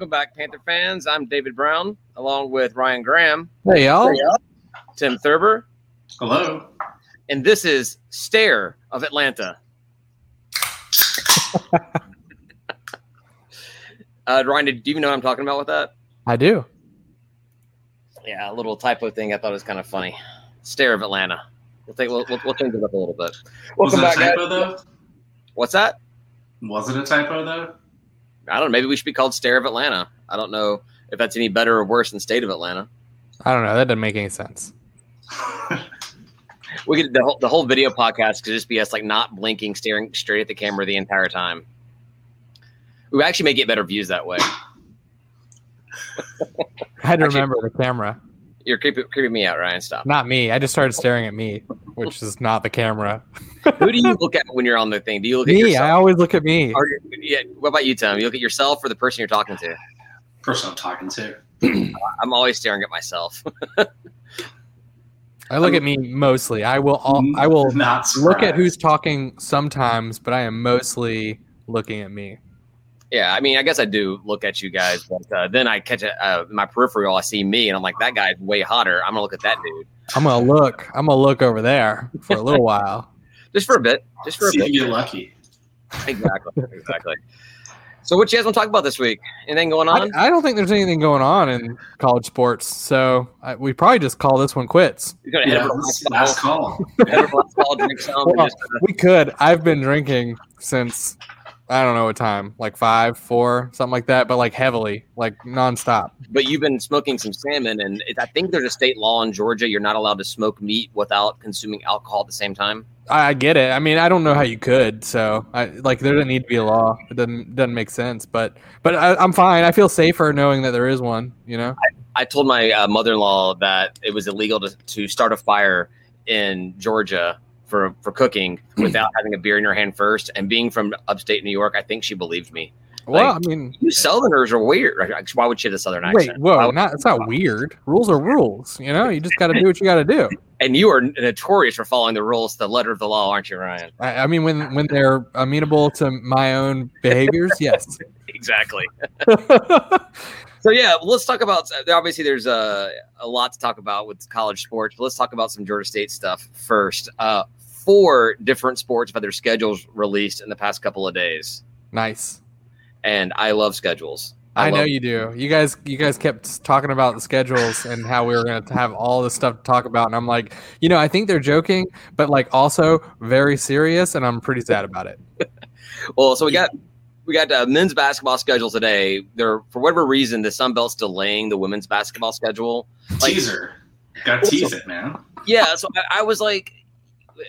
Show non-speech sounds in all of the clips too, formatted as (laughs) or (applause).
Welcome back, Panther fans. I'm David Brown, along with Ryan Graham, Hey y'all. Tim Thurber, Hello. and this is Stare of Atlanta. (laughs) uh, Ryan, did you even know what I'm talking about with that? I do. Yeah, a little typo thing. I thought was kind of funny. Stare of Atlanta. We'll take we'll, we'll, we'll change it up a little bit. Was Welcome it a back, guys. typo though? What's that? Was it a typo though? I don't know. Maybe we should be called Stare of Atlanta. I don't know if that's any better or worse than State of Atlanta. I don't know. That doesn't make any sense. (laughs) We could the whole, the whole video podcast could just be us like not blinking, staring straight at the camera the entire time. We actually may get better views that way. (laughs) I had to Actually- remember the camera. You're creeping, creeping me out, Ryan. Stop. Not me. I just started staring at me, which is not the camera. Who do you look at when you're on the thing? Do you look at Me. I always look at me. Or, yeah, what about you, Tom? You look at yourself or the person you're talking to? Person I'm talking to. (clears throat) I'm always staring at myself. I look at me mostly. I will. All, mm, I will not look at who's talking sometimes, but I am mostly looking at me. Yeah, I mean, I guess I do look at you guys, but uh, then I catch a, uh, my peripheral. I see me, and I'm like, that guy's way hotter. I'm gonna look at that dude I'm gonna look. I'm gonna look over there for a little while. (laughs) just for a bit, just for a See bit. you get lucky. Exactly, exactly. So, what you guys want to talk about this week? Anything going on? I don't think there's anything going on in college sports, so I, we probably just call this one quits. You're gonna hit Yeah, over the last, last last call. call, hit over the last call, drink some, and Well, uh, We could. I've been drinking since I don't know what time, like five, four, something like that, but like heavily, like nonstop. but you've been smoking some salmon, and it, I think there's a state law in Georgia you're not allowed to smoke meat without consuming alcohol at the same time. I, I get it. I mean, I don't know how you could. So, I like there doesn't need to be a law. It doesn't doesn't make sense. But but I, I'm fine. I feel safer knowing that there is one. You know. I told my uh, mother-in-law that it was illegal to, to start a fire in Georgia for for cooking without having a beer in your hand first. And being from upstate New York, I think she believed me. Well, Like, I mean, You Southerners are weird. Why would she have a Southern wait, accent? Why whoa, not it's not weird. Rules are rules. You know, you just got to do what you got to do. (laughs) and you are notorious for following the rules, the letter of the law, aren't you, Ryan? I, I mean, when when they're amenable to my own behaviors, yes. (laughs) Exactly. (laughs) So yeah, let's talk about. Obviously, there's a a lot to talk about with college sports. But let's talk about some Georgia State stuff first. Uh, four different sports by their schedules released in the past couple of days, nice. and I love schedules. I, know love- you do. You guys, you guys kept talking about the schedules and how we were going to have all this stuff to talk about, and I'm like, you know, I think they're joking, but like also very serious, and I'm pretty sad about it. (laughs) Well, so we got we got uh, men's basketball schedule today. There, for whatever reason, the Sun Belt's delaying the women's basketball schedule. Like- Teaser. Got to tease it, man. yeah, so I, I was like,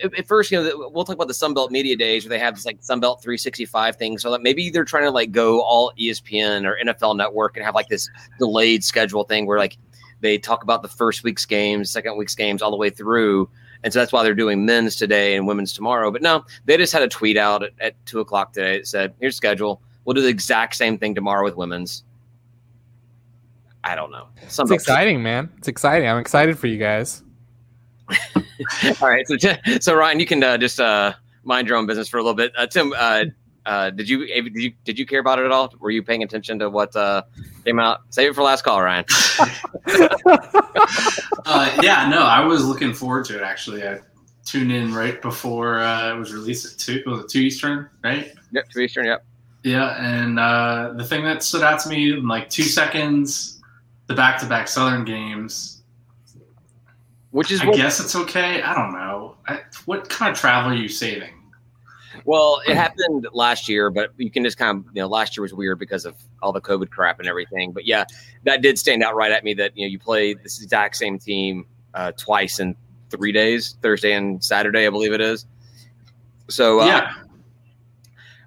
at first, you know, we'll talk about the Sunbelt Media Days where they have this like Sunbelt 365 thing. So like maybe they're trying to like go all ESPN or NFL Network and have like this delayed schedule thing where like they talk about the first week's games, second week's games, all the way through. And so that's why they're doing men's today and women's tomorrow. But no, they just had a tweet out at, at two o'clock today. It said, "Here's schedule. We'll do the exact same thing tomorrow with women's." I don't know. It's Sunbelt exciting, man. It's exciting. I'm excited for you guys. (laughs) All right, so so Ryan, you can uh, just uh, mind your own business for a little bit. Uh, Tim, uh, uh, did you did you did you care about it at all? Were you paying attention to what uh, came out? Save it for last call, Ryan. (laughs) (laughs) Uh, yeah, no, I was looking forward to it actually. I tuned in right before uh, it was released at two. Was it two Eastern? Right. Yep, to Eastern. Yep. Yeah, and uh, the thing that stood out to me in like two seconds, the back-to-back Southern games. Which is I what, guess it's okay. I don't know. I, what kind of travel are you saving? well, it happened last year, but you can just kind of you know last year was weird because of all the COVID crap and everything. But yeah, that did stand out right at me that you know you play this exact same team uh, twice in three days, Thursday and Saturday, I believe it is. So uh, yeah,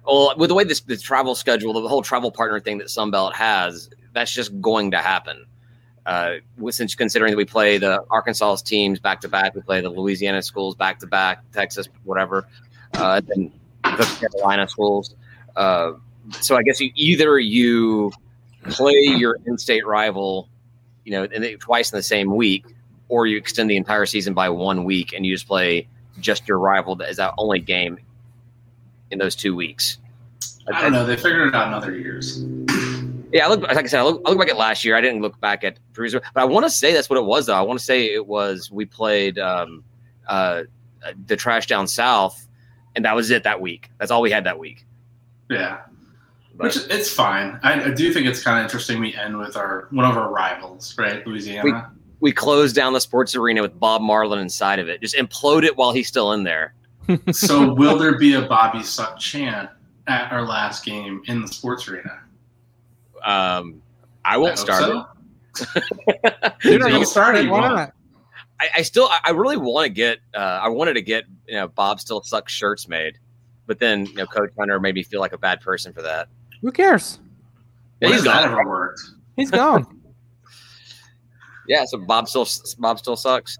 Well, with the way this the travel schedule, the whole travel partner thing that Sunbelt has, that's just going to happen. Uh, since considering that we play the Arkansas teams back to back, we play the Louisiana schools back to back, Texas, whatever, uh, then the Carolina schools. Uh, so I guess you, either you play your in-state rival, you know, and they- twice in the same week, or you extend the entire season by one week and you just play just your rival as that only game in those two weeks. I don't know. They figured it out in other years. Yeah, I look like I said, I look, I look back at last year. I didn't look back at previous, but I want to say that's what it was though. I want to say it was we played um, uh, the trash down south, and that was it that week. That's all we had that week. Yeah, But which it's fine. I, I do think it's kind of interesting. We end with our one of our rivals, right, Louisiana. we closed down the sports arena with Bob Marlin inside of it. Just implode it while he's still in there. so will there be a Bobby Suck chant at our last game in the sports arena? Um, I I won't hope start so. it. Dude, Don't I'm start it, Why not? I, I still, I- I really want to get. Uh, I wanted to get, you know, Bob still sucks shirts made, but then you know, Coach Hunter made me feel like a bad person for that. Who cares? Yeah, When he's has that gone. ever worked? He's gone. (laughs) Yeah, so Bob still, Bob still sucks.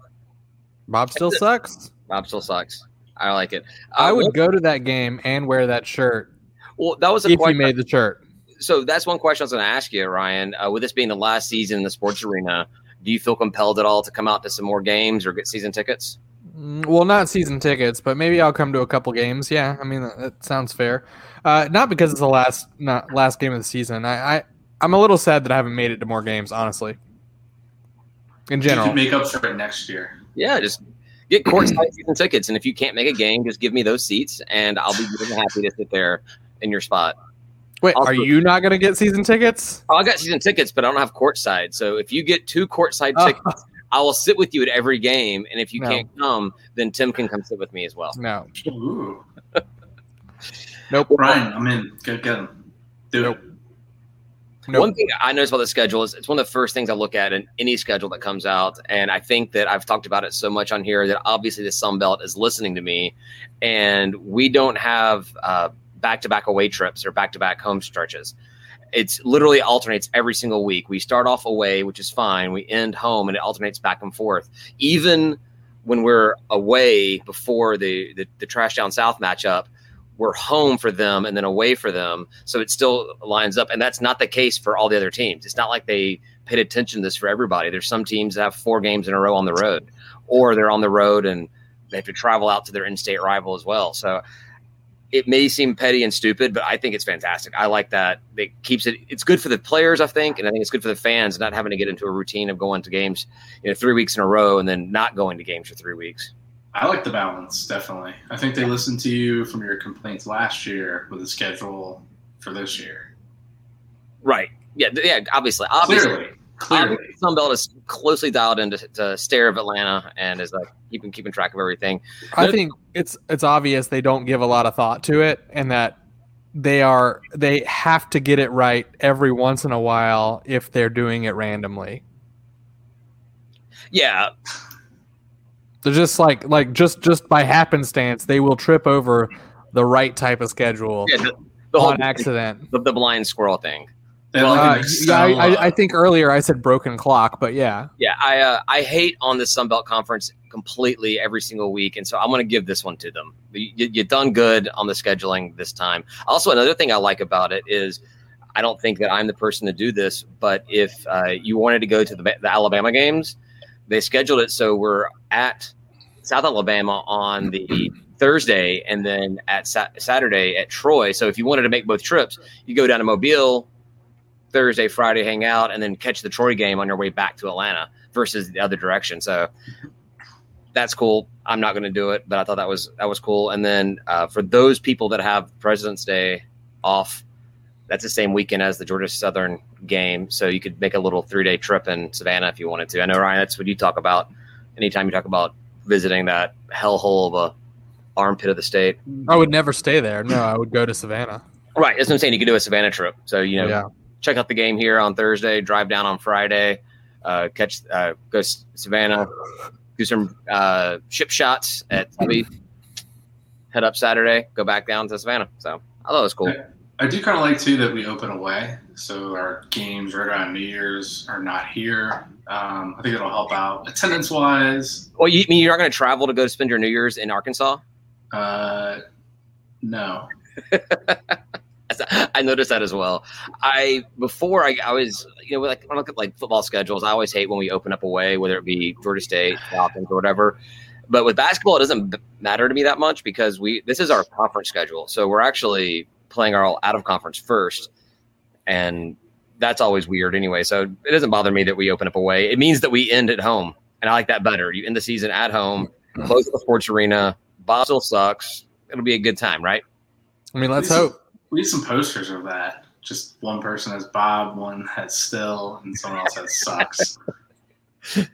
Bob still sucks. Bob still sucks. I like it. I Uh, would well- go to that game and wear that shirt Well, that was a if you question. made the shirt. So that's one question I was going to ask you, Ryan. Uh, with this being the last season in the sports arena, do you feel compelled at all to come out to some more games or get season tickets? Mm, Well, not season tickets, but maybe I'll come to a couple games. Yeah, I mean that, that sounds fair. Uh, not because it's the last not last game of the season. I, I I'm a little sad that I haven't made it to more games, honestly. In You general, make up for it next year. Yeah, just get courtside (coughs) season tickets, and if you can't make a game, just give me those seats, and I'll be more than happy to sit there in your spot. Wait, also- are you not going to get season tickets? Oh, I got season tickets, but I don't have courtside. So if you get two courtside Oh. tickets, I will sit with you at every game, and if you No. can't come, then Tim can come sit with me as well. No, Ooh. nope. Ryan, I'm in. Get, get him. Do Nope. it. Nope. One thing I notice about the schedule is it's one of the first things I look at in any schedule that comes out. And I think that I've talked about it so much on here that obviously the Sun Belt is listening to me. And we don't have uh, back to back away trips or back to back home stretches. It's literally alternates every single week. We start off away, which is fine. We end home and it alternates back and forth. Even when we're away before the, the, the Trash Down South matchup, we're home for them and then away for them. So it still lines up. And that's not the case for all the other teams. It's not like they paid attention to this for everybody. There's some teams that have four games in a row on the road, or they're on the road and they have to travel out to their in state rival as well. So it may seem petty and stupid, but I think it's fantastic. I like that. It keeps it. It's good for the players, I think, and I think it's good for the fans not having to get into a routine of going to games, you know, three weeks in a row and then not going to games for three weeks. I like the balance, definitely. I think they listened to you from your complaints last year with the schedule for this year. Right. Yeah. Yeah. Obviously. Obviously. Clearly. Clearly. Obviously, Sunbelt is closely dialed into to stare of Atlanta and is like keeping keeping track of everything. I think it's it's obvious they don't give a lot of thought to it, and that they are they have to get it right every once in a while if they're doing it randomly. Yeah, They're just like like just just by happenstance they will trip over the right type of schedule yeah the, the whole on accident. the, the blind squirrel thing. They like Uh, yeah, I, I, uh, I think earlier I said broken clock, but yeah, Yeah, I uh, I hate on the Sunbelt Conference completely every single week, and so I'm going to give this one to them. You, you done good on the scheduling this time. Also, another thing I like about it is. I don't think that I'm the person to do this, but if uh, you wanted to go to the, the Alabama games, they scheduled it so we're at South Alabama on the Thursday and then at sa- Saturday at Troy. So if you wanted to make both trips, you go down to Mobile Thursday, Friday, hang out, and then catch the Troy game on your way back to Atlanta versus the other direction. So that's cool. I'm not going to do it, but I thought that was that was cool. And then uh, for those people that have President's Day off, that's the same weekend as the Georgia Southern game, so you could make a little three day trip in Savannah if you wanted to. I know Ryan, that's what you talk about. Anytime you talk about visiting that hellhole of a armpit of the state, I would never stay there. No, I would go to Savannah. right? That's what I'm saying. You could do a Savannah trip. So you know, yeah, check out the game here on Thursday, drive down on Friday, uh, catch, uh, go S- Savannah, do some uh, ship shots at Tubby, head up Saturday, go back down to Savannah. So I thought it was cool. I do kind of like too that we open away, so our games right around New Year's are not here. Um, I think it'll help out attendance wise. Well, you I mean you're not going to travel to go spend your New Year's in Arkansas? Uh, no, (laughs) I noticed that as well. I before I, I was you know like when I look at like football schedules, I always hate when we open up away, whether it be Georgia State, Falcons, or whatever. But with basketball, it doesn't matter to me that much because we this is our conference schedule, so we're actually playing our all out of conference first, and that's always weird anyway. So it doesn't bother me that we open up away. It means that we end at home, and I like that better. You end the season at home, mm-hmm. close the sports arena. Bob still sucks. It'll be a good time, right? I mean, let's We need some- hope. We need some posters of that. Just one person has Bob, one has Still, and someone else has Sucks. (laughs)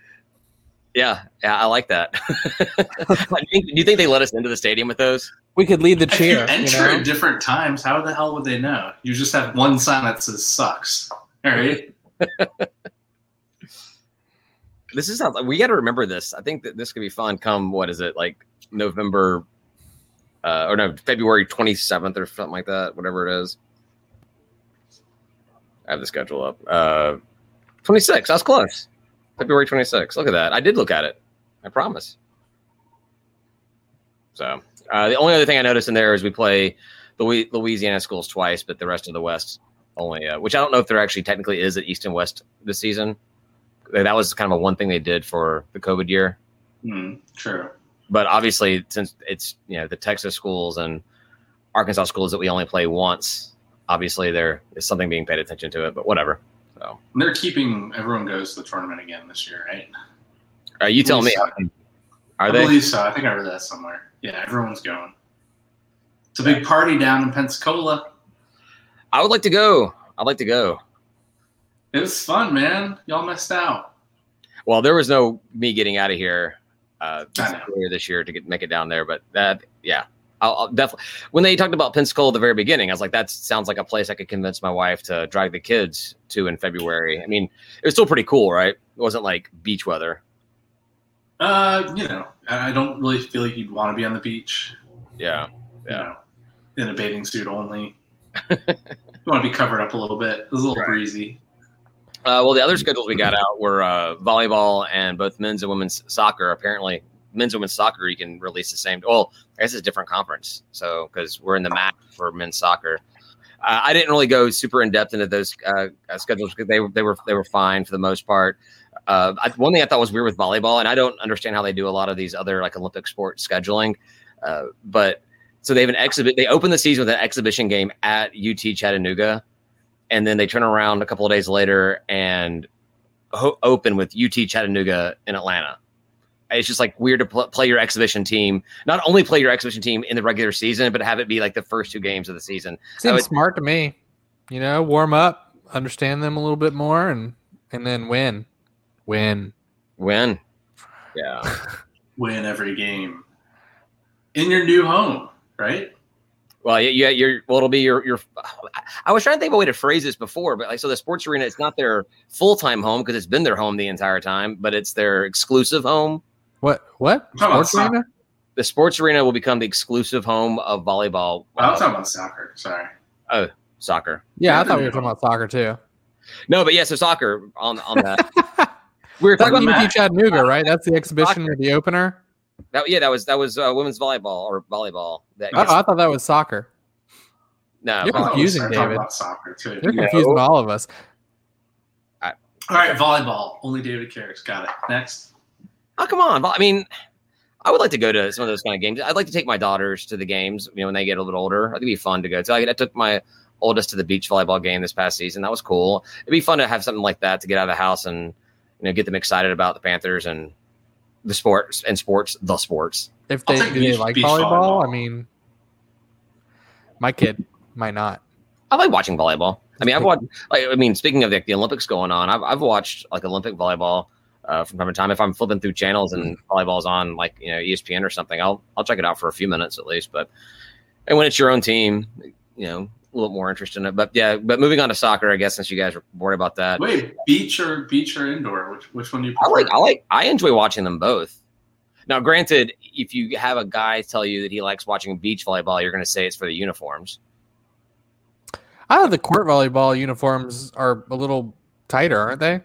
Yeah, yeah, I like that. (laughs) do, you think, do you think they let us into the stadium with those? We could lead the if you cheer. enter You know? at different times, how the hell would they know? You just have one sign that says Sucks. All right. (laughs) This is how we got to remember this. I think that this could be fun. Come what is it like November, uh, or no February twenty seventh or something like that. Whatever it is. I have the schedule up. Uh, twenty six. That's close. February twenty six. Look at that. I did look at it. I promise. So uh, the only other thing I noticed in there is we play Louis- Louisiana schools twice, but the rest of the West only. Uh, which I don't know if there actually technically is at East and West this season. That was kind of a one thing they did for the COVID year. Hmm, true. But obviously, since it's you know the Texas schools and Arkansas schools that we only play once, obviously there is something being paid attention to it. But whatever. So And they're keeping everyone goes to the tournament again this year, right? uh, you tell me. So. Are I they? believe so. I think I read that somewhere. Yeah, everyone's going. It's a big party down in Pensacola. I would like to go. I'd like to go. It was fun, man. Y'all missed out. Well, there was no me getting out of here uh, (sighs) earlier this year to get make it down there, but that yeah, I'll, I'll definitely. When they talked about Pensacola at the very beginning, I was like, that sounds like a place I could convince my wife to drag the kids to in February. I mean, it was still pretty cool, right? It wasn't like beach weather. Uh, you know, I don't really feel like you'd want to be on the beach. Yeah, You Yeah. know, in a bathing suit only. (laughs) you want to be covered up a little bit. It was a little Right. breezy. Uh, well, the other schedules we got out were uh, volleyball and both men's and women's soccer. Apparently, men's and women's soccer you can release the same. Well, I guess it's a different conference, so because we're in the MAC for men's soccer. Uh, I didn't really go super in depth into those uh, uh, schedules because they were they were they were fine for the most part. Uh, I, one thing I thought was weird with volleyball, and I don't understand how they do a lot of these other like Olympic sport scheduling, but so they have an exhibit. They open the season with an exhibition game at UT Chattanooga, and then they turn around a couple of days later and ho- open with UT Chattanooga in Atlanta. It's just like weird to pl- play your exhibition team, not only play your exhibition team in the regular season, but have it be like the first two games of the season. Seems would- smart to me. You know, warm up, understand them a little bit more, and and then win, win. Win. Yeah. (laughs) Win every game in your new home, right? Well, yeah, yeah, you're. Well, it'll be your your. I was trying to think of a way to phrase this before, but like, so the sports arena, it's not their full time home because it's been their home the entire time, but it's their exclusive home. What? What? I'm about Sports arena? The sports arena will become the exclusive home of volleyball, I was talking about soccer. Sorry. Oh, soccer. Yeah, I thought we were talking about soccer too. No, but yeah, so soccer on on that. (laughs) we were Talking talking Doesn't about UT Chattanooga, right? That's the exhibition with the opener. That. Yeah, that was that was uh, women's volleyball or volleyball. That Oh, I thought that was soccer. no, You're I thought we confusing, David. soccer too. You're No. confusing all of us. All right, volleyball. Only David cares. Got it. Next. Oh, come on. I mean, I would like to go to some of those kind of games. I'd like to take my daughters to the games, you know, when they get a little older. I think it'd be fun to go to. I, I took my oldest to the beach volleyball game this past season. That was cool. It'd be fun to have something like that to get out of the house and, you know, get them excited about the Panthers and the sports and sports, the sports. If they do they like volleyball, volleyball. I mean, my kid might not. I like watching volleyball. I mean, I've watched, like, I mean, speaking of the, the Olympics going on, I've, I've watched like Olympic volleyball uh, from time to time. If I'm flipping through channels and volleyball's on like, you know, ESPN or something, I'll, I'll check it out for a few minutes at least. But, and when it's your own team, you know, a little more interest in it. But yeah, but moving on to soccer, I guess, since you guys were worried about that. Wait, beach or beach or indoor? Which which one do you I prefer? like, I like, I enjoy watching them both. Now, granted, if you have a guy tell you that he likes watching beach volleyball, you're going to say it's for the uniforms. I thought the court volleyball uniforms are a little tighter, aren't they?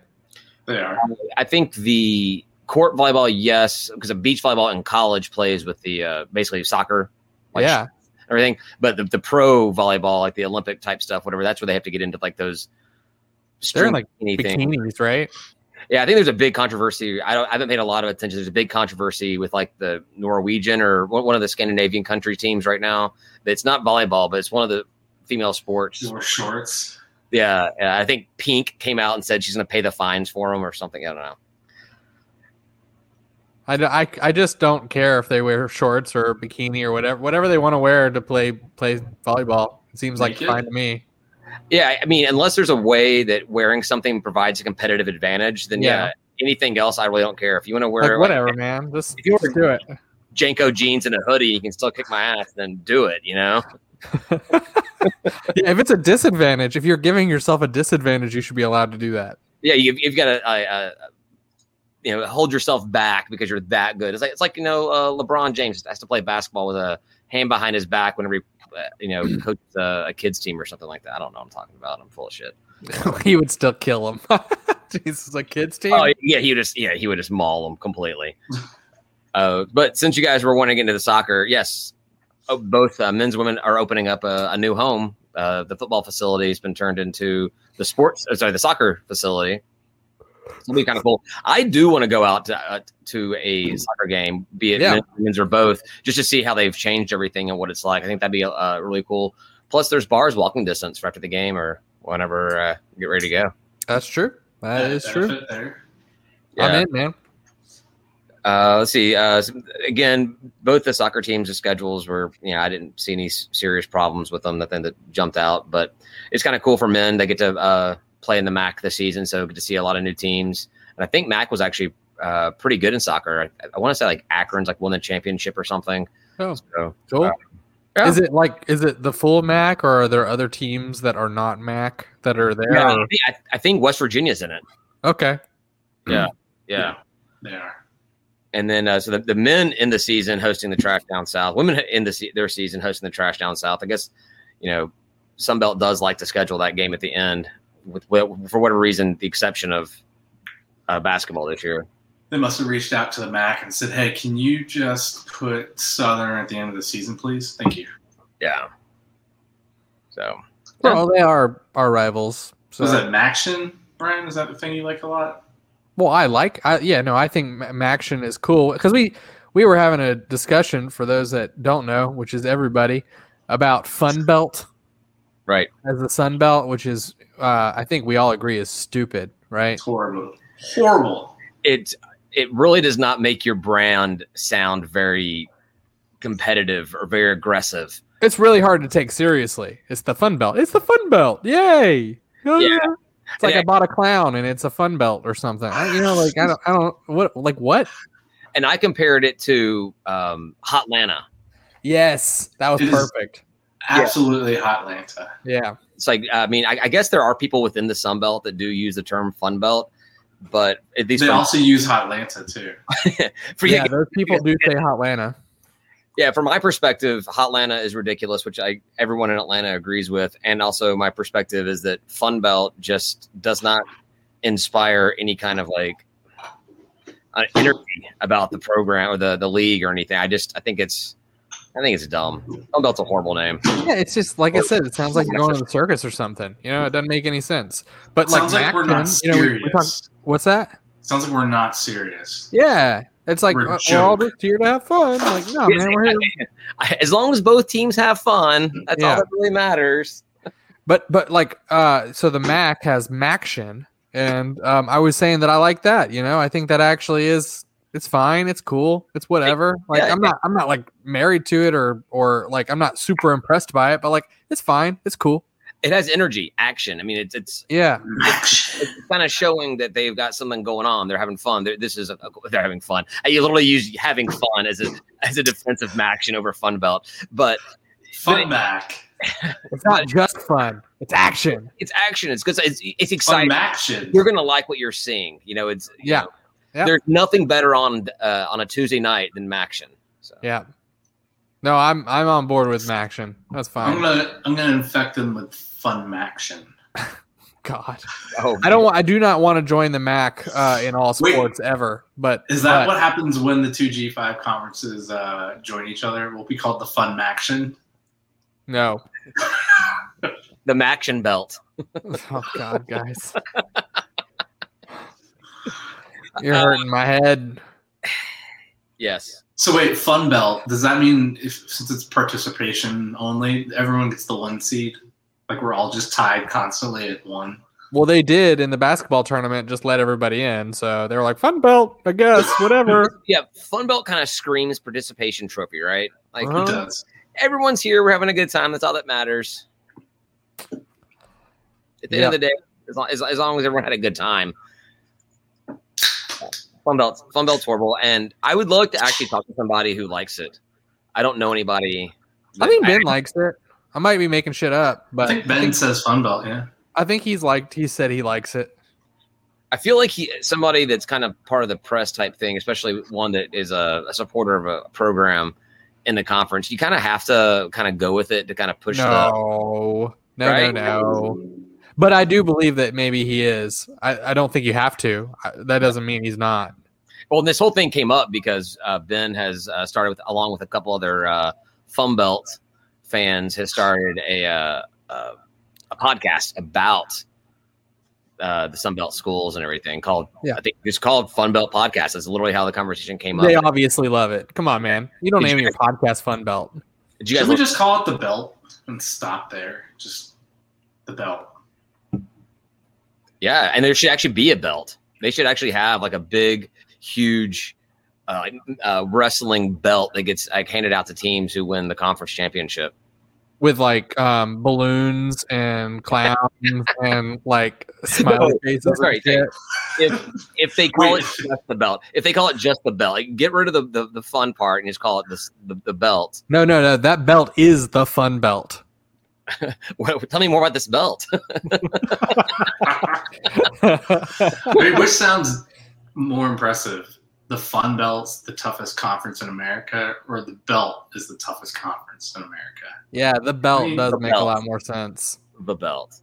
they are. I think the court volleyball, yes, because the beach volleyball in college plays with the uh, basically soccer, like yeah. Everything. But the, the pro volleyball, like the Olympic type stuff, whatever, that's where they have to get into like those. They're in like bikini things. bikinis, right? Yeah, I think there's a big controversy. I don't, I haven't paid a lot of attention. There's a big controversy with like the Norwegian or one one of the Scandinavian country teams right now. It's not volleyball, but it's one of the female sports. Or shorts. Yeah, yeah, I think Pink came out and said she's going to pay the fines for them or something. I don't know. I, d- I, I just don't care if they wear shorts or bikini or whatever whatever they want to wear to play play volleyball. It seems like fine to me. Yeah, I mean, unless there's a way that wearing something provides a competitive advantage, then yeah, Yeah. anything else I really don't care. If you want to wear Like like, whatever, man. Just, if you want to do it. JNCO jeans and a hoodie, you can still kick my ass. Then do it. You know. Yeah, (laughs) if it's a disadvantage, if you're giving yourself a disadvantage, you should be allowed to do that. Yeah, you've, you've got to, uh, uh, you know, hold yourself back because you're that good. It's like it's like you know, uh, LeBron James has to play basketball with a hand behind his back whenever he, uh, you know, coaches a, a kids team or something like that. I don't know what I'm talking about. I'm full of shit. (laughs) he would still kill him. (laughs) Jesus, a kids team. Oh yeah, he would just yeah he would just maul them completely. (laughs) uh, but since you guys were wanting to get into the soccer, yes, oh, both uh, men's and women are opening up a, a new home. Uh, the football facility has been turned into the sports. uh, sorry, the soccer facility. It'll be kind of cool. I do want to go out to, uh, to a soccer game, be it Yeah. men's, or both, just to see how they've changed everything and what it's like. I think that'd be uh, really cool. Plus, there's bars walking distance for after the game or whenever uh, you get ready to go. That's true. That is true. Benefit There. I'm in, man. Uh, let's see. Uh, again, both the soccer teams' schedules were, you know, I didn't see any serious problems with them. Nothing that jumped out, but it's kind of cool for men. They get to uh, play in the MAC this season, so good to see a lot of new teams. And I think MAC was actually uh, pretty good in soccer. I, I want to say like Akron's like won the championship or something. Oh. So Cool. Uh, yeah. Is it like is it the full MAC or are there other teams that are not MAC that are there? yeah, I, think, I, I think West Virginia's in it. Okay. Yeah. Yeah, they are. And then, uh, so the, the men in the season hosting the trash down south, women in the se- their season hosting the trash down south. I guess, you know, Sunbelt does like to schedule that game at the end, with, with for whatever reason, the exception of uh, basketball this year. They must have reached out to the MAC and said, "Hey, can you just put Southern at the end of the season, please? Thank you." Yeah. So Well, they are our rivals. So. Was that Maction, Ryan? Is that the thing you like a lot? Well, I like. I, yeah, no, I think Ma- Maction is cool because we we were having a discussion for those that don't know, which is everybody, about Fun Belt right, as the Sun Belt, which is uh, I think we all agree is stupid, right? It's horrible. Horrible. it it really does not make your brand sound very competitive or very aggressive. It's really hard to take seriously. It's the Fun Belt. It's the Fun Belt. Yay! Yeah. It's like Yeah. I bought a clown and it's a Fun Belt or something. I, you know, like I don't, I don't, what, like what? And I compared it to um, Hotlanta. Yes, that was It is- perfect. Absolutely hot Atlanta. Yeah, it's like I mean, I, I guess there are people within the Sun Belt that do use the term Fun Belt, but at least They from, also use hot Atlanta too. (laughs) for yeah. yeah, Those people do say Hotlanta. yeah, from my perspective, Hotlanta is ridiculous, which I everyone in Atlanta agrees with, and also my perspective is that Fun Belt just does not inspire any kind of like uh, energy about the program or the the league or anything. I just I think it's I think it's dumb. Fun Belt's a horrible name. Yeah, it's just like I said. It sounds like you're going to the circus or something. You know, it doesn't make any sense. But Sounds like, like we're not Maction, you know, we- we talk- what's that? Sounds like we're not serious. Yeah, it's like We're uh, we're all just here to have fun. Like, no, man, we're here. (laughs) As long as both teams have fun, that's all that really matters. But but like uh so the Mac has Maction and um I was saying that I like that, you know. I think that actually is it's fine, it's cool, it's whatever. Like Yeah. I'm not I'm not like married to it or or like I'm not super impressed by it, but like it's fine, it's cool. It has energy, action. I mean, it's it's Yeah. it's kind of showing that they've got something going on. They're having fun. They're, this is a, they're having fun. I literally use having fun as a as a defensive action over fun belt, but Fun Mac. (laughs) It's not just fun, it's action. it's action. It's good. It's it's exciting. Maction. You're gonna like what you're seeing. You know, it's you Yeah. know, Yeah. There's nothing better on uh, on a Tuesday night than Maction. So Yeah. No, I'm I'm on board with Maction. That's I'm fine. gonna I'm gonna infect them with Fun Maction. (laughs) God. oh, I don't want I do not want to join the Mac uh in all Wait. sports ever. But Is that but- what happens when the two G5 conferences uh, join each other? Will be called the Fun Maction. no. (laughs) the Maction belt. (laughs) Oh God, guys. You're hurting my head. Yes. So wait, Fun Belt. Does that mean if since it's participation only, everyone gets the one seed? Like we're all just tied constantly at one. Well, they did in the basketball tournament, just let everybody in. So they were like, "Fun belt, I guess, whatever." (laughs) Yeah, Fun Belt kind of screams participation trophy, right? Like Uh-huh. It does. everyone's here, we're having a good time. That's all that matters. At the end of the day, as long as, as long as everyone had a good time. Fun Belt, Fun Belt's horrible, and I would love to actually talk to somebody who likes it. I don't know anybody. I think Ben likes it. I might be making shit up, I but think Ben says fun belt, yeah. I think he's liked. He said he likes it. I feel like he somebody that's kind of part of the press type thing, especially one that is a, a supporter of a program in the conference. You kind of have to kind of go with it to kind of push the No, no, Right? no, no. But I do believe that maybe he is. I, I don't think you have to. I, that doesn't mean he's not. Well, and this whole thing came up because uh, Ben has uh, started with, along with a couple other uh, Fun Belt fans, has started a uh, uh, a podcast about uh, the Sun Belt schools and everything. Called Yeah. I think it's called Fun Belt Podcast. That's literally how the conversation came up. They obviously love it. Come on, man. You don't Did name you your podcast Fun Belt. Did you guys? Should we Look, just call it the belt and stop there? Just the belt. Yeah, and there should actually be a belt. They should actually have like a big, huge. Uh, uh, wrestling belt that gets like handed out to teams who win the conference championship. with like um, balloons and (laughs) clowns and like smiley faces. right. if if they call it just the belt, if they call it just the belt, like, get rid of the, the, the fun part and just call it this, the the belt. No, no, no. That belt is the fun belt. (laughs) Well, Tell me more about this belt. (laughs) Wait, which sounds more impressive? The Fun Belt's the toughest conference in America, or the belt is the toughest conference in America? yeah, the belt does The make a lot more sense. the belt.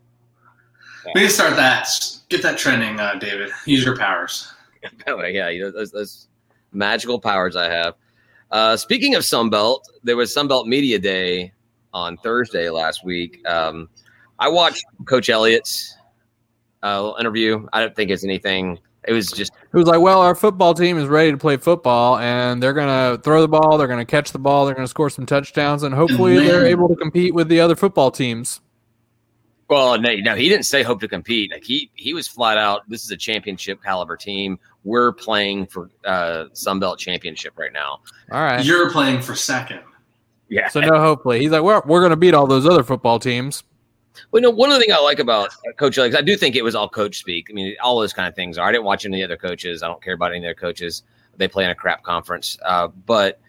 We need to start that. Get that trending, uh, David. Use your powers. (laughs) Oh, yeah, you know, those, those magical powers I have. Uh, speaking of Sunbelt, there was Sunbelt Media Day on Thursday last week. Um, I watched Coach Elliott's uh, interview. I don't think it's anything. It was just It was like, well, our football team is ready to play football, and they're gonna throw the ball, they're gonna catch the ball, they're gonna score some touchdowns, and hopefully Man. they're able to compete with the other football teams. Well, no, no, he didn't say hope to compete. Like he he was flat out. This is a championship caliber team. We're playing for uh Sunbelt championship right now. All right. You're playing for second. Yeah. So no, hopefully he's like, well, we're gonna beat all those other football teams. Well, you know, one of the things I like about uh, Coach Alex, I do think it was all coach speak. I mean, all those kind of things are. I didn't watch any other coaches. I don't care about any of their coaches. They play in a crap conference. Uh, but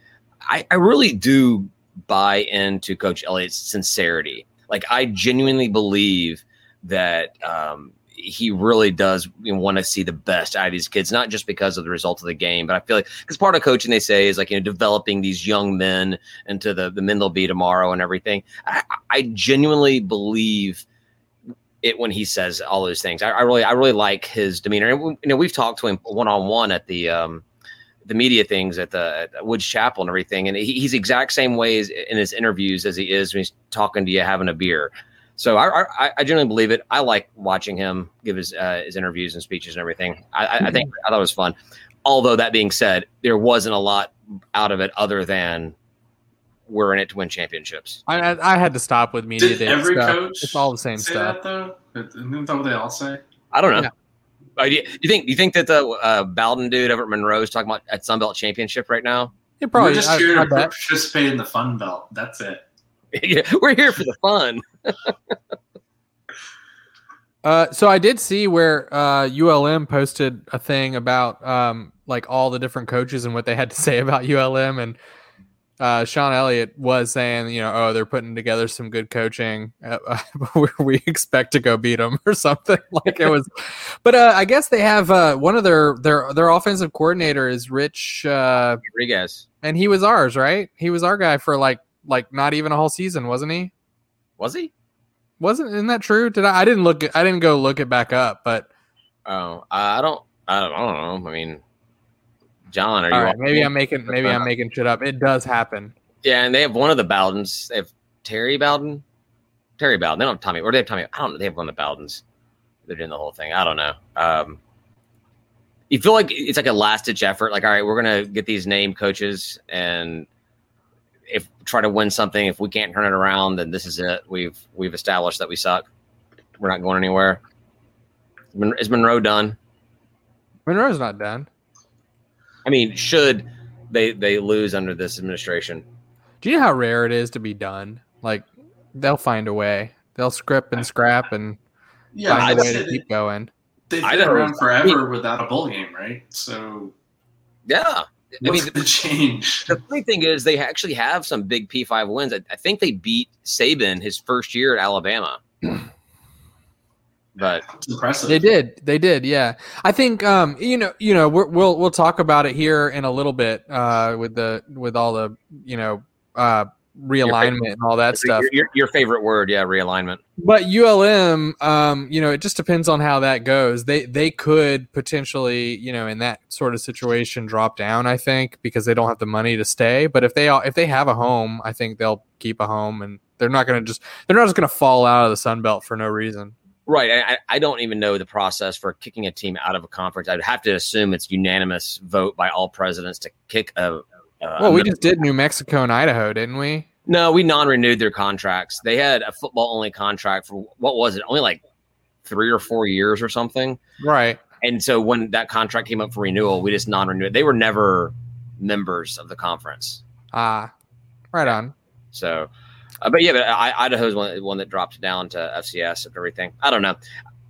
I, I really do buy into Coach Elliott's sincerity. Like, I genuinely believe that um, he really does want to see the best out of these kids, not just because of the result of the game, but I feel like because part of coaching they say is like you know developing these young men into the the men they'll be tomorrow and everything. I, I genuinely believe it when he says all those things. I, I really I really like his demeanor. And we- you know we've talked to him one on one at the um, the media things at the at Woods Chapel and everything, and he, he's exact same ways in his interviews as he is when he's talking to you having a beer. So I, I, I genuinely believe it. I like watching him give his uh, his interviews and speeches and everything. I, I, I think I thought it was fun. Although that being said, there wasn't a lot out of it other than we're in it to win championships. I, I, I had to stop with media Did day every stuff. coach It's all the same say stuff. that though? Isn't that what they all say? I don't know. Yeah. Uh, do you, you think do you think that the uh, Bowden dude over at Monroe is talking about at Sunbelt Championship right now? It probably. We're just I, here I to bet. participate in the Fun Belt. That's it. (laughs) We're here for the fun. (laughs) Uh, so I did see where uh, ULM posted a thing about um, like all the different coaches and what they had to say about ULM, and uh, Shawn Elliott was saying, you know, oh, they're putting together some good coaching. Uh, (laughs) we expect to go beat them or something like it was. But uh, I guess they have uh, one of their their their offensive coordinator is Rich, uh, Rodriguez and he was ours, right? He was our guy for like like not even a whole season, wasn't he? was he? Wasn't isn't that true? Did I? I didn't look. I didn't go look it back up, but. Oh, I don't. I don't, I don't know. I mean, John, are you? All right, off- maybe I'm making maybe I'm making shit up. It does happen. Yeah, and they have one of the Bowdens. They have Terry Bowden. Terry Bowden. They don't have Tommy. Or they have Tommy. I don't know. They have one of the Bowdens. They're doing the whole thing. I don't know. Um, you feel like it's like a last ditch effort. Like, all right, we're gonna get these name coaches, and if try to win something. If we can't turn it around, then this is it. We've we've established that we suck. We're not going anywhere. Is Monroe done? Monroe's not done. I mean, should they they lose under this administration? Do you know how rare it is to be done? Like they'll find a way. They'll script and scrap and Yeah, find a way to say keep going. they've I been don't- around forever without a bowl game, right? So Yeah. I mean, the change? the funny thing is they actually have some big P5 wins. I, I think they beat Saban his first year at Alabama. but It's impressive. They did. They did. Yeah. I think um you know you know we're, we'll we'll talk about it here in a little bit uh with the with all the you know uh realignment and all that stuff. your, your, favorite word, yeah, realignment. But ULM, um, you know, it just depends on how that goes. They they could potentially, you know, in that sort of situation, drop down. I think because they don't have the money to stay. But if they all, if they have a home, I think they'll keep a home, and they're not going to just they're not just going to fall out of the Sun Belt for no reason. Right. I, I- I don't even know the process for kicking a team out of a conference. I'd have to assume it's unanimous vote by all presidents to kick a. a Well, we just did New Mexico and Idaho, didn't we? no, we non-renewed their contracts. They had a football-only contract for what was it? Only like three or four years or something. Right. And so when that contract came up for renewal, we just non-renewed. They were never members of the conference. Ah, right on. So, uh, but yeah, but I, Idaho's one, one that dropped down to FCS and everything. I don't know.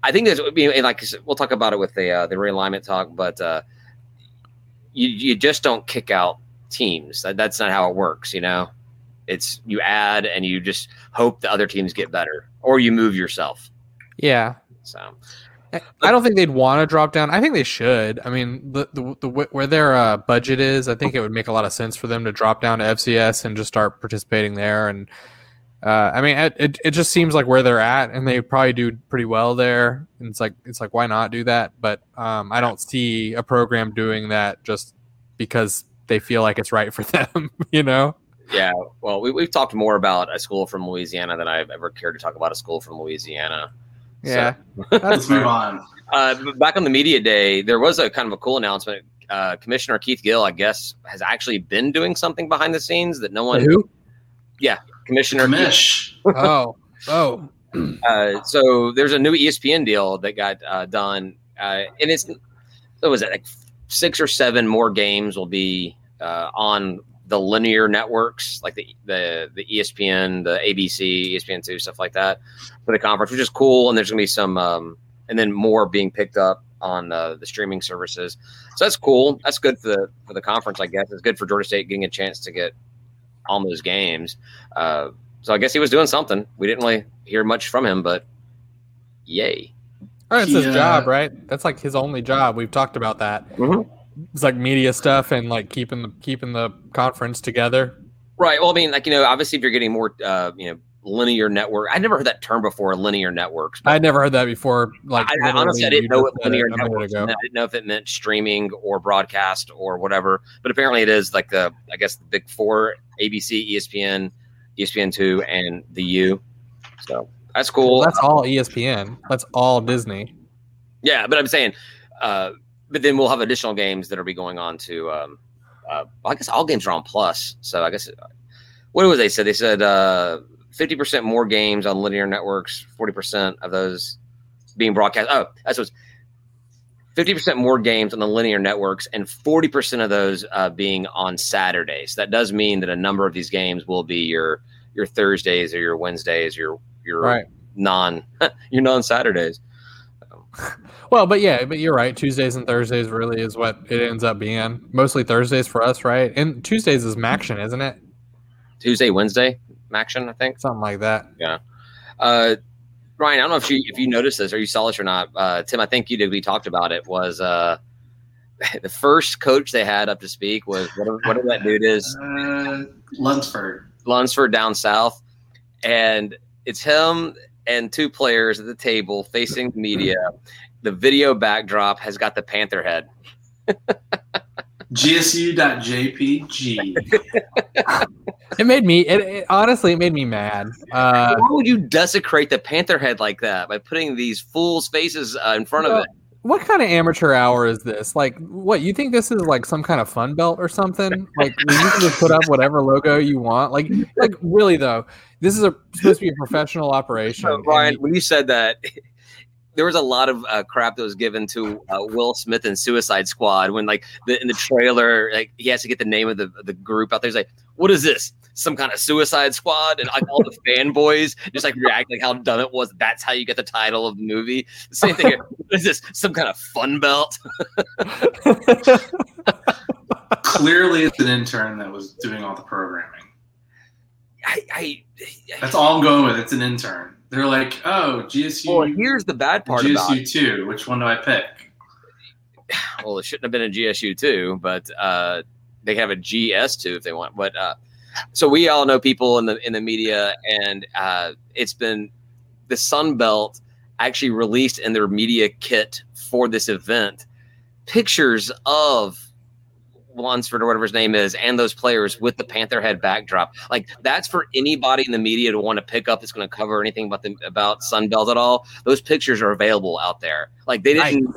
I think there's, like we'll talk about it with the uh, the realignment talk, but uh, you you just don't kick out teams. That, that's not how it works. You know, it's you add and you just hope the other teams get better, or you move yourself. Yeah. So I don't think they'd want to drop down. I think they should. I mean, the the, the where their uh, budget is, I think it would make a lot of sense for them to drop down to FCS and just start participating there. And uh, I mean, it, it it just seems like where they're at, and they probably do pretty well there. And it's like it's like why not do that? But um, I don't see a program doing that just because they feel like it's right for (laughs) them. You know? yeah, well, we, we've talked more about a school from Louisiana than I've ever cared to talk about a school from Louisiana. Yeah. That's (laughs) Let's move on. Uh, back on the media day, there was a kind of a cool announcement. Uh, Commissioner Keith Gill, I guess, has actually been doing something behind the scenes that no one. Who? Yeah, Commissioner. Keith- Commish. Oh, oh, uh, so there's a new ESPN deal that got uh, done, uh, and it's what was it like six or seven more games will be uh, on the linear networks, like the the the ESPN, the ABC, ESPN two, stuff like that for the conference, which is cool. And there's gonna be some, um, and then more being picked up on uh, the streaming services. So that's cool. That's good for the for the conference, I guess. It's good for Georgia State getting a chance to get on those games. Uh, so I guess he was doing something. We didn't really hear much from him, but yay. Oh, it's his uh, job, right? That's like his only job. We've talked about that. Mhm. It's like media stuff and like keeping the keeping the conference together. Right. Well, I mean, like you know, obviously, if you're getting more, uh, you know, linear network. I never heard that term before, linear networks. I'd never heard that before. Like I, I honestly, I didn't know what linear it a minute networks meant. I didn't know if it meant streaming or broadcast or whatever. But apparently, it is like the, I guess, the big four: ABC, ESPN, ESPN two, and the U. So that's cool. Well, that's all ESPN. That's all Disney. Yeah, but I'm saying, uh, but then we'll have additional games that'll be going on to. Um, uh, I guess all games are on Plus, so I guess what was they said? They said uh, fifty percent more games on linear networks, forty percent of those being broadcast. Oh, that's what's fifty percent more games on the linear networks, and forty percent of those uh, being on Saturdays. That does mean that a number of these games will be your your Thursdays or your Wednesdays, your your Right. non (laughs) your non Saturdays. (laughs) Well, but yeah, but you're right. Tuesdays and Thursdays really is what it ends up being. Mostly Thursdays for us, right? And Tuesdays is Maction, isn't it? Tuesday, Wednesday, action, I think. Something like that. Yeah. Uh, Ryan, I don't know if you if you noticed this or you saw this or not. Uh, Tim, I think you did. We talked about it. Was uh, (laughs) the first coach they had up to speak was whatever, whatever that dude is, Uh, Lunsford. Lunsford down south, and it's him and two players at the table facing the media. The video backdrop has got the Panther head. GSU.jpg. (laughs) It made me. It, it honestly, it made me mad. Uh, Why would you desecrate the Panther head like that by putting these fools' faces uh, in front of it? What kind of amateur hour is this? Like, what you think this is like some kind of fun belt or something? Like, you can just put up whatever logo you want. Like, like really though, this is a, supposed to be a professional operation. So, Ryan, when you said that, (laughs) there was a lot of uh, crap that was given to uh, Will Smith and Suicide Squad when, like, the, in the trailer, like he has to get the name of the the group out there. He's like, "What is this? Some kind of Suicide Squad?" And like all the fanboys just like react like how dumb it was. That's how you get the title of the movie. The same thing. (laughs) what is this? Some kind of fun belt? (laughs) Clearly, it's an intern that was doing all the programming. I, I, That's all I'm going with. It's an intern. They're like, oh, GSU, well, here's the bad part about. GSU two. Which one do I pick? (sighs) well, it shouldn't have been a GSU two, but uh, they have a GS two if they want. But uh, so we all know people in the in the media, and uh, it's been the Sun Belt actually released in their media kit for this event pictures of Lunsford or whatever his name is, and those players with the Panther head backdrop. Like that's for anybody in the media to want to pick up that's going to cover anything about the about Sunbelt at all. Those pictures are available out there. Like they didn't.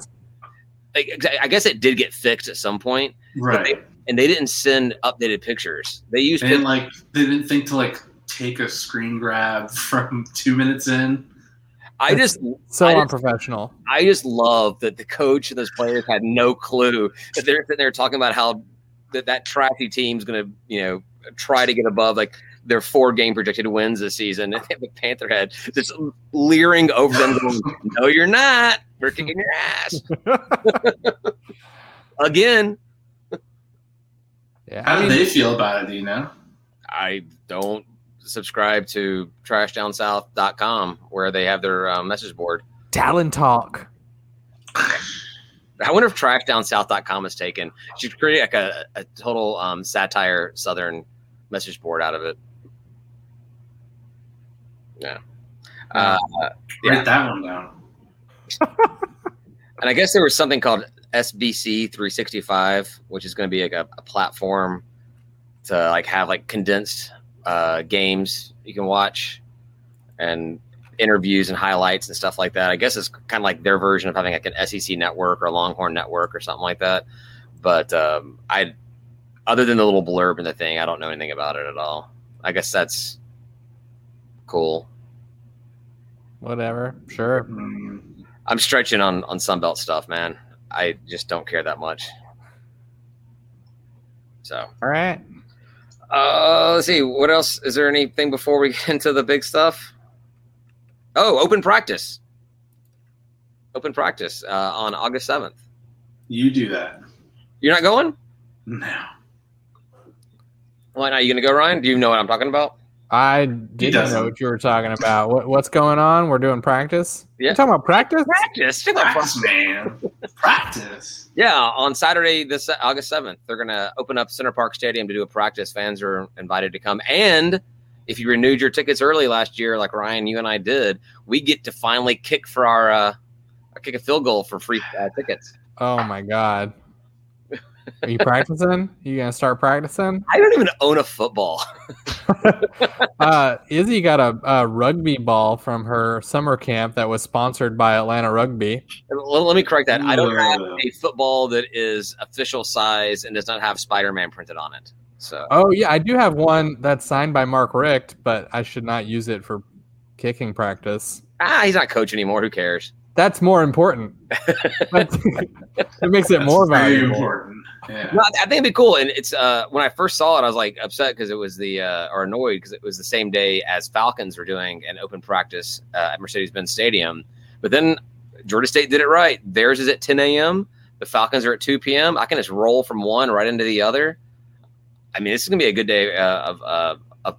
Like, I guess it did get fixed at some point, Right. and they didn't send updated pictures. They used They pic- like. They didn't think to like take a screen grab (laughs) from two minutes in. I just so I just- unprofessional. I just love that the coach and those players had no clue that they're sitting there talking about how that that trashy team's going to you know try to get above like their four game projected wins this season. (laughs) And the Panther head just leering over them, going, (laughs) "No, you're not. We're kicking your ass (laughs) again." Yeah, How do they feel about it? Do you know? I don't subscribe to trashdownsouth.com where they have their uh, message board. Talent talk. I wonder if trashdownsouth.com is taken. Should create like a, a total um, satire Southern message board out of it. Yeah. Uh, Yeah. Write that one down. (laughs) and I guess there was something called SBC 365, which is going to be like a, a platform to like have like condensed uh, games you can watch and interviews and highlights and stuff like that. I guess it's kind of like their version of having like an SEC network or a Longhorn network or something like that. But um, I, other than the little blurb in the thing, I don't know anything about it at all. I guess that's cool. Whatever. Sure. I'm stretching on on Sunbelt stuff, man. I just don't care that much. So, All right. Uh, let's see. What else? Is there anything before we (laughs) get into the big stuff? Oh, open practice. Open practice uh, on August seventh. you do that. You're not going? No. Why not? You gonna go, Ryan? Do you know what I'm talking about? I didn't know what you were talking about. What, what's going on? We're doing practice. Yeah. You're talking about practice? Practice. Check out Practice, man. Practice. Yeah, on Saturday, this August seventh, they're gonna open up Center Parc Stadium to do a practice. Fans are invited to come, and if you renewed your tickets early last year, like Ryan, you and I did, we get to finally kick for our, uh, kick a field goal for free uh, tickets. Oh my god. Are you practicing? You gonna start practicing? I don't even own a football. (laughs) (laughs) Uh, Izzy got a, a rugby ball from her summer camp that was sponsored by Atlanta Rugby. Let, let me correct that. I don't have a football that is official size and does not have Spider Man printed on it. So Oh yeah, I do have one that's signed by Mark Richt, but I should not use it for kicking practice. ah, he's not coach anymore. Who cares? That's more important. (laughs) It makes it That's more very valuable. important. Yeah. No, I I think it'd be cool. And it's uh, when I first saw it, I was like upset because it was the uh, or annoyed because it was the same day as Falcons were doing an open practice uh, at Mercedes-Benz Stadium. But then Georgia State did it right. Theirs is at 10 a.m. The Falcons are at 2 p.m. I can just roll from one right into the other. I mean, this is gonna be a good day uh, of uh, of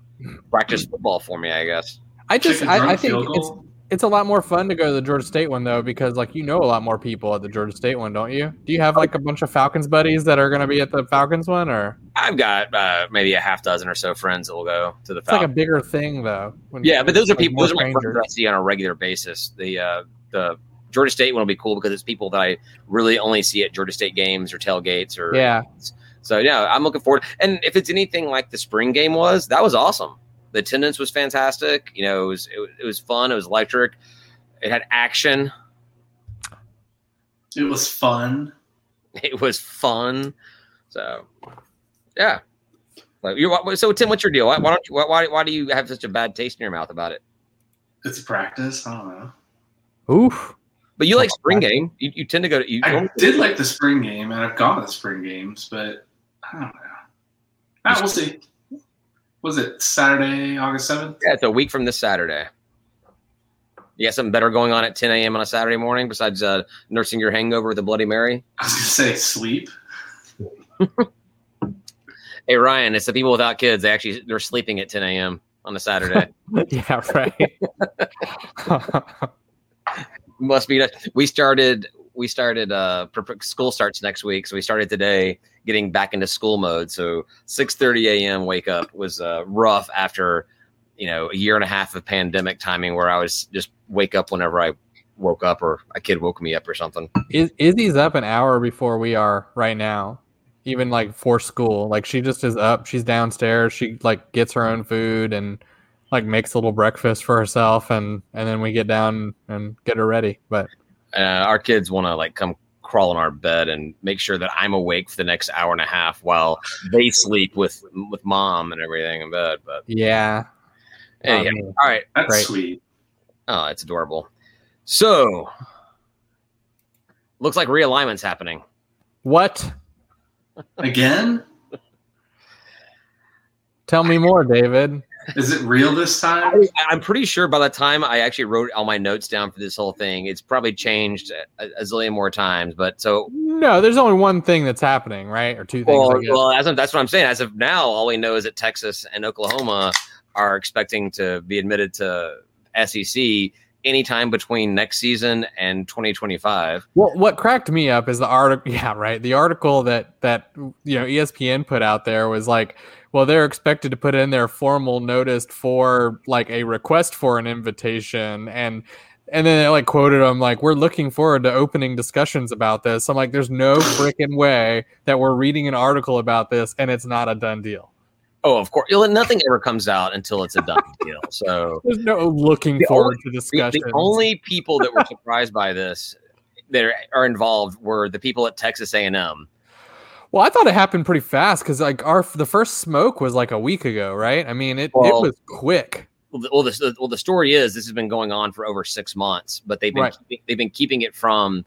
practice football for me, I guess. I just I, I think it's goal? It's a lot more fun to go to the Georgia State one though because like you know a lot more people at the Georgia State one, don't you? Do you have like a bunch of Falcons buddies that are going to be at the Falcons one, or I've got uh, maybe a half dozen or so friends that will go to the Falcons. like a bigger thing though? yeah, but those are like, people. Those are my friends I see on a regular basis. The uh, the Georgia State one will be cool because it's people that I really only see at Georgia State games or tailgates or Yeah, So yeah, I'm looking forward. And if it's anything like the spring game was, that was awesome. The attendance was fantastic. You know, it was it, was- it was fun. It was electric. It had action. It was fun. (laughs) It was fun. So, yeah. But you so Tim, what's your deal? Why, why don't you? Why, why do you have such a bad taste in your mouth about it? It's practice. I don't know. Oof. But you like spring game. You, you tend to go to. You, I did like the spring game, and I've gone to the spring games, but I don't know. Ah, we'll see. Was it Saturday, August seventh? Yeah, it's a week from this Saturday. You got something better going on at 10 a.m. on a Saturday morning besides uh, nursing your hangover with a Bloody Mary? I was gonna say sleep. (laughs) Hey Ryan, it's the people without kids. They actually they're sleeping at 10 a.m. on a Saturday. (laughs) yeah, right. (laughs) Must be. We started. We started. Uh, school starts next week, so we started today, getting back into school mode. So 6:30 a.m. wake up was uh, rough after, you know, a year and a half of pandemic timing, where I was just wake up whenever I woke up, or a kid woke me up, or something. Iz- Izzy's up an hour before we are right now even like for school. Like she just is up. She's downstairs. She like gets her own food and like makes a little breakfast for herself, and and then we get down and get her ready. But uh, our kids want to like come crawl in our bed and make sure that I'm awake for the next hour and a half while they sleep with with mom and everything in bed. But yeah, anyhow, um, all right, that's great. sweet. Oh, it's adorable. So, looks like realignment's happening. What? Again? Tell me more, David. Is it real this time? I, am pretty sure by the time I actually wrote all my notes down for this whole thing, it's probably changed a, a zillion more times. But so no, there's only one thing that's happening, right? Or two things. Well, well as of, that's what I'm saying. As of now, all we know is that Texas and Oklahoma are expecting to be admitted to SEC anytime between next season and 2025. Well, what cracked me up is the article. (laughs) Yeah, right. The article that that you know ESPN put out there was like, well, they're expected to put in their formal notice for like a request for an invitation and. And then they like quoted them like, "We're looking forward to opening discussions about this." I'm like, "There's no freaking way that we're reading an article about this and it's not a done deal." Oh, of course. Nothing ever comes out until it's a done (laughs) deal. So there's no looking the forward only, to discussion. The, the only people that were surprised by this that are, are involved were the people at Texas A&M. Well, I thought it happened pretty fast because like our the first smoke was like a week ago, right? I mean, it, well, it was quick. Well, the, well, the, well, the story is this has been going on for over six months, but they've been right. keeping, they've been keeping it from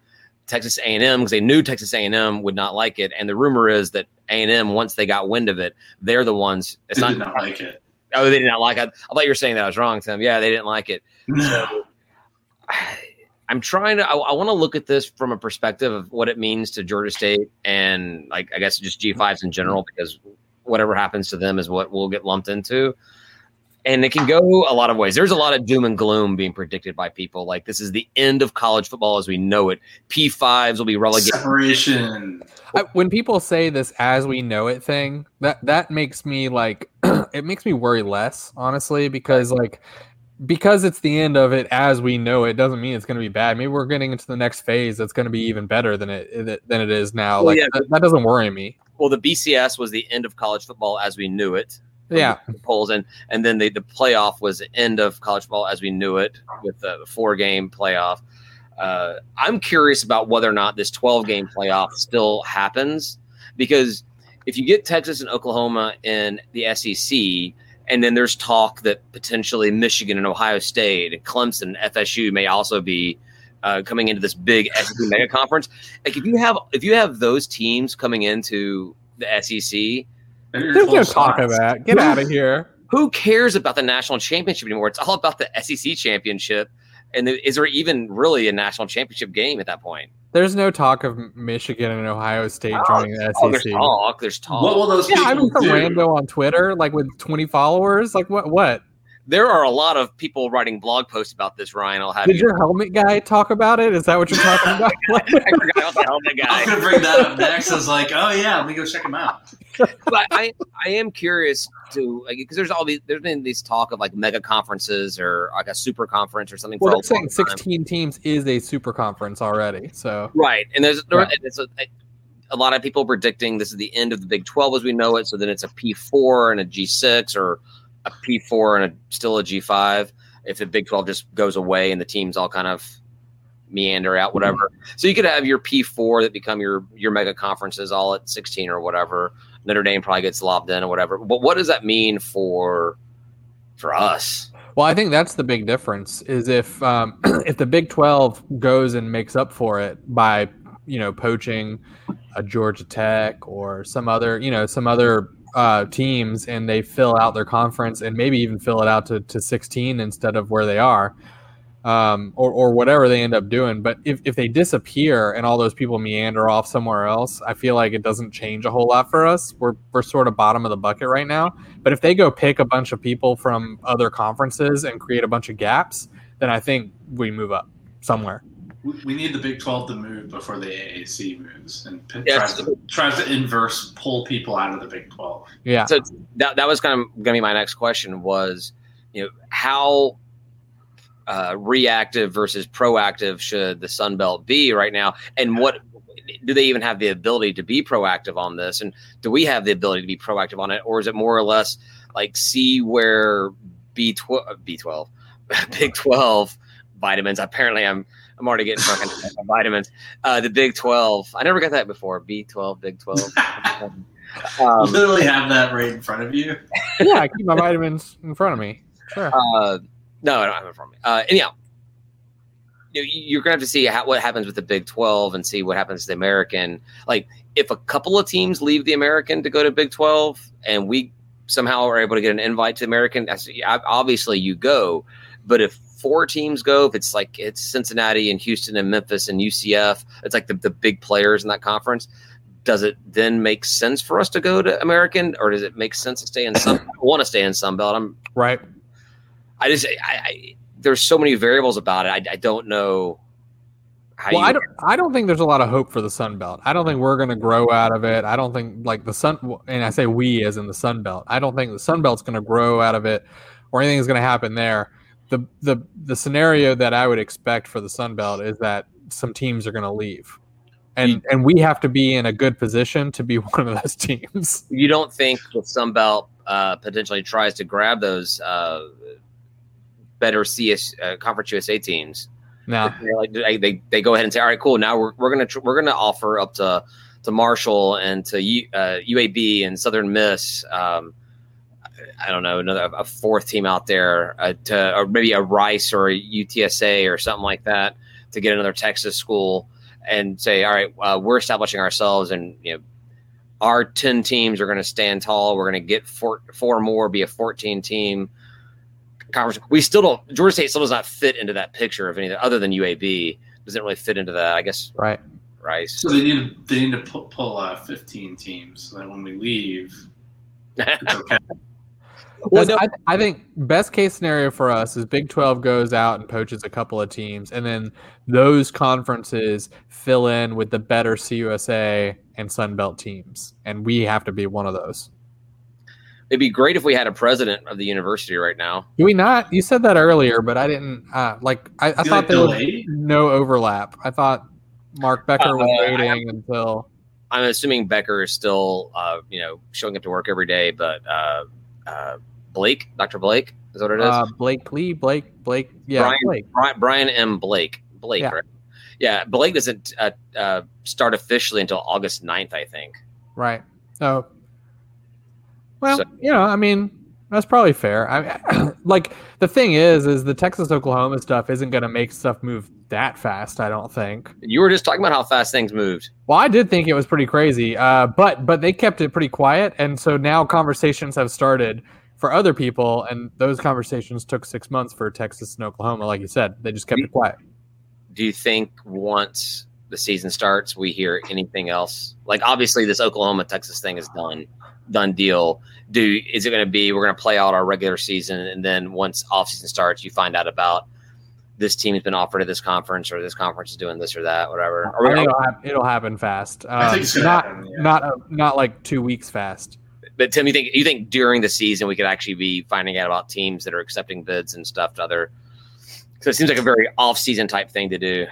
Texas A&M because they knew Texas A&M would not like it, and the rumor is that A&M once they got wind of it, they're the ones. It's they not, did not like it. Oh, they did not like it. I thought you were saying that I was wrong, Tim. Yeah, they didn't like it. So, I'm trying to. I, I want to look at this from a perspective of what it means to Georgia State and like I guess just G5s in general because whatever happens to them is what we'll get lumped into and it can go a lot of ways. There's a lot of doom and gloom being predicted by people. Like this is the end of college football as we know it. P5s will be relegated. Separation. I, when people say this as we know it thing, that that makes me like (clears throat) it makes me worry less, honestly, because like because it's the end of it as we know it doesn't mean it's going to be bad. Maybe we're getting into the next phase that's going to be even better than it than it is now. Well, like yeah. that, that doesn't worry me. Well, the BCS was the end of college football as we knew it yeah polls and and then the, the playoff was the end of college football as we knew it with the four game playoff uh, i'm curious about whether or not this 12 game playoff still happens because if you get texas and oklahoma in the sec and then there's talk that potentially michigan and ohio state and clemson fsu may also be uh, coming into this big SEC (laughs) mega conference. Like if you have if you have those teams coming into the SEC, there's no talk of that. Get out of here. Who cares about the national championship anymore? It's all about the SEC championship. And is there even really a national championship game at that point? There's no talk of Michigan and Ohio State oh, joining the SEC. Oh, there's talk. There's talk. What will those yeah, I'm some rando on Twitter, like with 20 followers. Like what? What? There are a lot of people writing blog posts about this. Ryan, I'll have. Did you. your helmet guy talk about it? Is that what you're talking (laughs) about? I forgot about the helmet guy. I'm gonna bring that up next. I was like, oh yeah, let me go check him out. but I, I am curious to like because there's all these there's been this talk of like mega conferences or like a super conference or something. Well, they're saying 16 teams is a super conference already. So right, and there's there, right. it's a, a lot of people predicting this is the end of the Big 12 as we know it. So then it's a P4 and a G6 or a P4 and a, still a G5 if the Big 12 just goes away and the teams all kind of meander out, whatever. So you could have your P four that become your your mega conferences all at sixteen or whatever. Notre Dame probably gets lobbed in or whatever. But what does that mean for for us? Well, I think that's the big difference. Is if um, (clears throat) if the Big Twelve goes and makes up for it by you know poaching a Georgia Tech or some other you know some other uh, teams and they fill out their conference and maybe even fill it out to, to 16 instead of where they are um, or, or whatever they end up doing. But if, if they disappear and all those people meander off somewhere else, I feel like it doesn't change a whole lot for us. We're, we're sort of bottom of the bucket right now. But if they go pick a bunch of people from other conferences and create a bunch of gaps, then I think we move up somewhere. We need the Big 12 to move before the AAC moves and yes. tries, to, tries to inverse pull people out of the Big 12. Yeah. So that, that was kind of going to be my next question was, you know, how uh, reactive versus proactive should the Sun Belt be right now? And what do they even have the ability to be proactive on this? And do we have the ability to be proactive on it? Or is it more or less like see where B12, B12, (laughs) Big 12 vitamins, apparently I'm – I'm already getting fucking vitamins. Uh, the Big Twelve. I never got that before. B twelve, Big Twelve. (laughs) um, you literally have that right in front of you. yeah, I keep my vitamins in front of me. Sure. Uh, no, I don't have it in front of me. Uh, anyhow, you're gonna have to see how, what happens with the Big Twelve and see what happens to the American. Like, if a couple of teams leave the American to go to Big Twelve, and we somehow are able to get an invite to American, obviously you go. But if four teams go, if it's like it's Cincinnati and Houston and Memphis and UCF, it's like the, the big players in that conference. Does it then make sense for us to go to American, or does it make sense to stay in some? I want to stay in Sun Belt. I'm right. I just I, I there's so many variables about it. I, I don't know. well, I don't. I don't think there's a lot of hope for the Sun Belt. I don't think we're going to grow out of it. I don't think like the Sun, and I say we as in the Sun Belt. I don't think the Sun Belt's going to grow out of it, or anything's going to happen there the the the scenario that I would expect for the Sun Belt is that some teams are going to leave, and and we have to be in a good position to be (laughs) one of those teams. You don't think the Sun Belt uh, potentially tries to grab those uh, better CS uh, Conference USA teams? No, like they they go ahead and say, all right, cool. Now we're we're gonna tr- we're gonna offer up to to Marshall and to U, UAB uh, and Southern Miss. Um, I don't know another a fourth team out there uh, to or maybe a Rice or a UTSA or something like that to get another Texas school and say, all right, uh, we're establishing ourselves and you know our 10 teams are going to stand tall. We're going to get four, four more, be a 14 team conference. We still don't, Georgia State still does not fit into that picture of anything other than UAB. Doesn't really fit into that, I guess. Right. Rice. So they need to, they need to pull, pull uh, 15 teams so that when we leave, (laughs) it's okay. Well, no. I, I, think best case scenario for us is Big 12 goes out and poaches a couple of teams, and then those conferences fill in with the better CUSA and Sun Belt teams, and we have to be one of those. It'd be great if we had a president of the university right now. Do we not? You said that earlier, but I didn't. Uh, like I, I thought like there delayed? was no overlap. I thought Mark Becker uh, was waiting until. I'm assuming Becker is still, uh, you know, showing up to work every day, but uh, uh, Blake, Dr. Blake, is what it is. Uh, Blake Lee, Blake, Blake, yeah, Brian, Blake. Brian, Brian M. Blake, Blake, yeah. right? Yeah, Blake doesn't uh, uh, start officially until August 9th, I think. Right. So, well, so, you know, I mean, that's probably fair. I (coughs) like the thing is, is the Texas Oklahoma stuff isn't going to make stuff move that fast. I don't think. You were just talking about how fast things moved. Well, I did think it was pretty crazy, uh, but but they kept it pretty quiet, and so now conversations have started for other people, and those conversations took six months for Texas and Oklahoma. Like you said, they just kept it quiet. Do you think once the season starts, we hear anything else? Like obviously, this Oklahoma Texas thing is done, done deal. Do is it going to be we're going to play out our regular season, and then once off season starts, you find out about this team has been offered at this conference, or this conference is doing this or that, whatever. Or, it'll, happen, it'll, happen fast. Um, I think it's not happen, yeah. not uh, not like two weeks fast but Tim, you think you think during the season we could actually be finding out about teams that are accepting bids and stuff to other? So it seems like a very off-season type thing to do.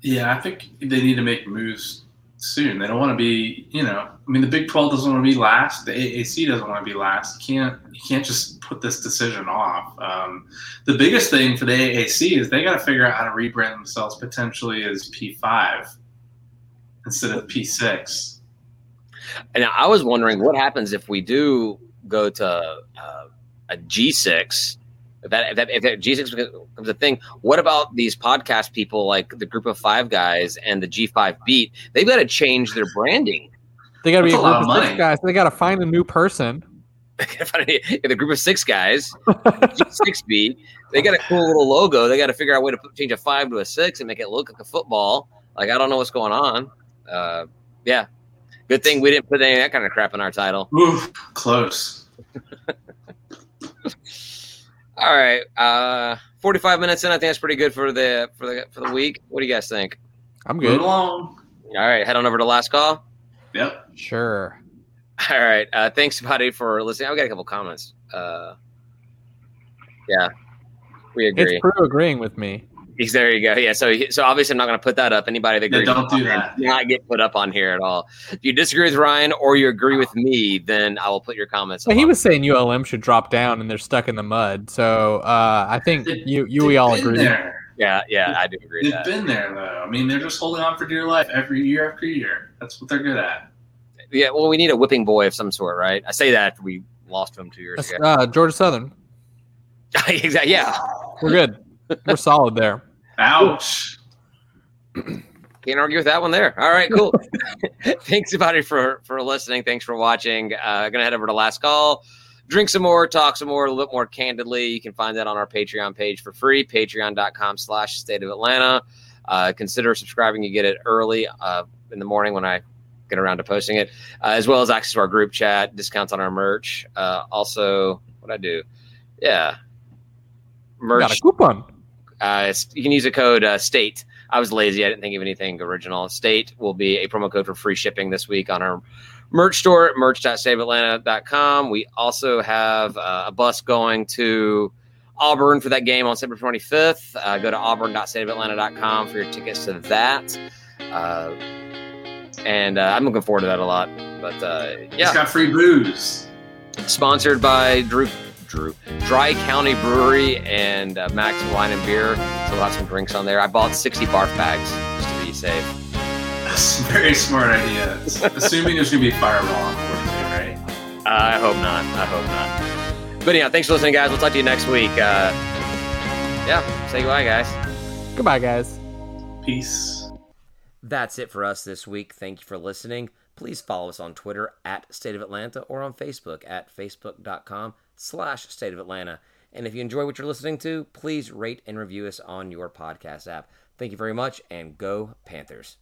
Yeah, I think they need to make moves soon. They don't want to be, you know, I mean, the Big 12 doesn't want to be last. The AAC doesn't want to be last. You can't, you can't just put this decision off. Um, the biggest thing for the AAC is they got to figure out how to rebrand themselves potentially as P5 instead of P6. And I was wondering what happens if we do go to uh, a G6 if that if that, if that G6 becomes a thing, what about these podcast people like the Group of Five guys and the G5 Beat? They've got to change their branding. They got to be a group of, of six guys. They got to find a new person. (laughs) the group of six guys, (laughs) G6 Beat. They got a cool little logo. They got to figure out a way to change a five to a six and make it look like a football. Like I don't know what's going on. Uh, yeah, good thing we didn't put any of that kind of crap in our title. Oof, close. (laughs) All right, uh, forty-five minutes in. I think that's pretty good for the for the for the week. What do you guys think? I'm good. along. All right, head on over to last call. Yep. Sure. All right. Uh, thanks, buddy, for listening. I've got a couple comments. Uh, yeah, we agree. It's Prue agreeing with me. He's there. You go. Yeah. So, so obviously, I'm not going to put that up. Anybody that agrees, yeah, don't do that. Not get put up on here at all. If you disagree with Ryan or you agree with me, then I will put your comments. Well, he was saying ULM should drop down and they're stuck in the mud. So uh, I think they, you you we all agree. There. Yeah, yeah, I do agree. They've that. been there though. I mean, they're just holding on for dear life every year after year. That's what they're good at. Yeah. Well, we need a whipping boy of some sort, right? I say that after we lost him two years That's, ago. Uh, Georgia Southern. (laughs) exactly. Yeah. We're good. We're solid there. Ouch. (clears throat) Can't argue with that one there. All right, cool. (laughs) Thanks, everybody, for for listening. Thanks for watching. Uh, gonna head over to last call, drink some more, talk some more, a little bit more candidly. You can find that on our Patreon page for free, patreon.com slash state of Atlanta. Uh, consider subscribing. You get it early uh, in the morning when I get around to posting it, uh, as well as access to our group chat, discounts on our merch. Uh, also, what I do, yeah, merch. Got a coupon. Uh, you can use a code uh, STATE. I was lazy. I didn't think of anything original. STATE will be a promo code for free shipping this week on our merch store at merch.stateofatlanta.com. We also have uh, a bus going to Auburn for that game on September 25th. Uh, go to auburn.stateofatlanta.com for your tickets to that. Uh, and uh, I'm looking forward to that a lot. But uh, yeah. It's got free booze. Sponsored by Drew Drew Dry County Brewery and uh, Max Wine and Beer. So we'll have some drinks on there. I bought 60 barf bags just to be safe. That's a very smart idea. Assuming there's going to be fireball on board too, right? Uh, I hope not. I hope not. But yeah, thanks for listening, guys. We'll talk to you next week. Uh, yeah, say goodbye, guys. Goodbye, guys. Peace. That's it for us this week. Thank you for listening. Please follow us on Twitter at State of Atlanta or on Facebook at facebook.com slash State of Atlanta. And if you enjoy what you're listening to, please rate and review us on your podcast app. Thank you very much, and go Panthers.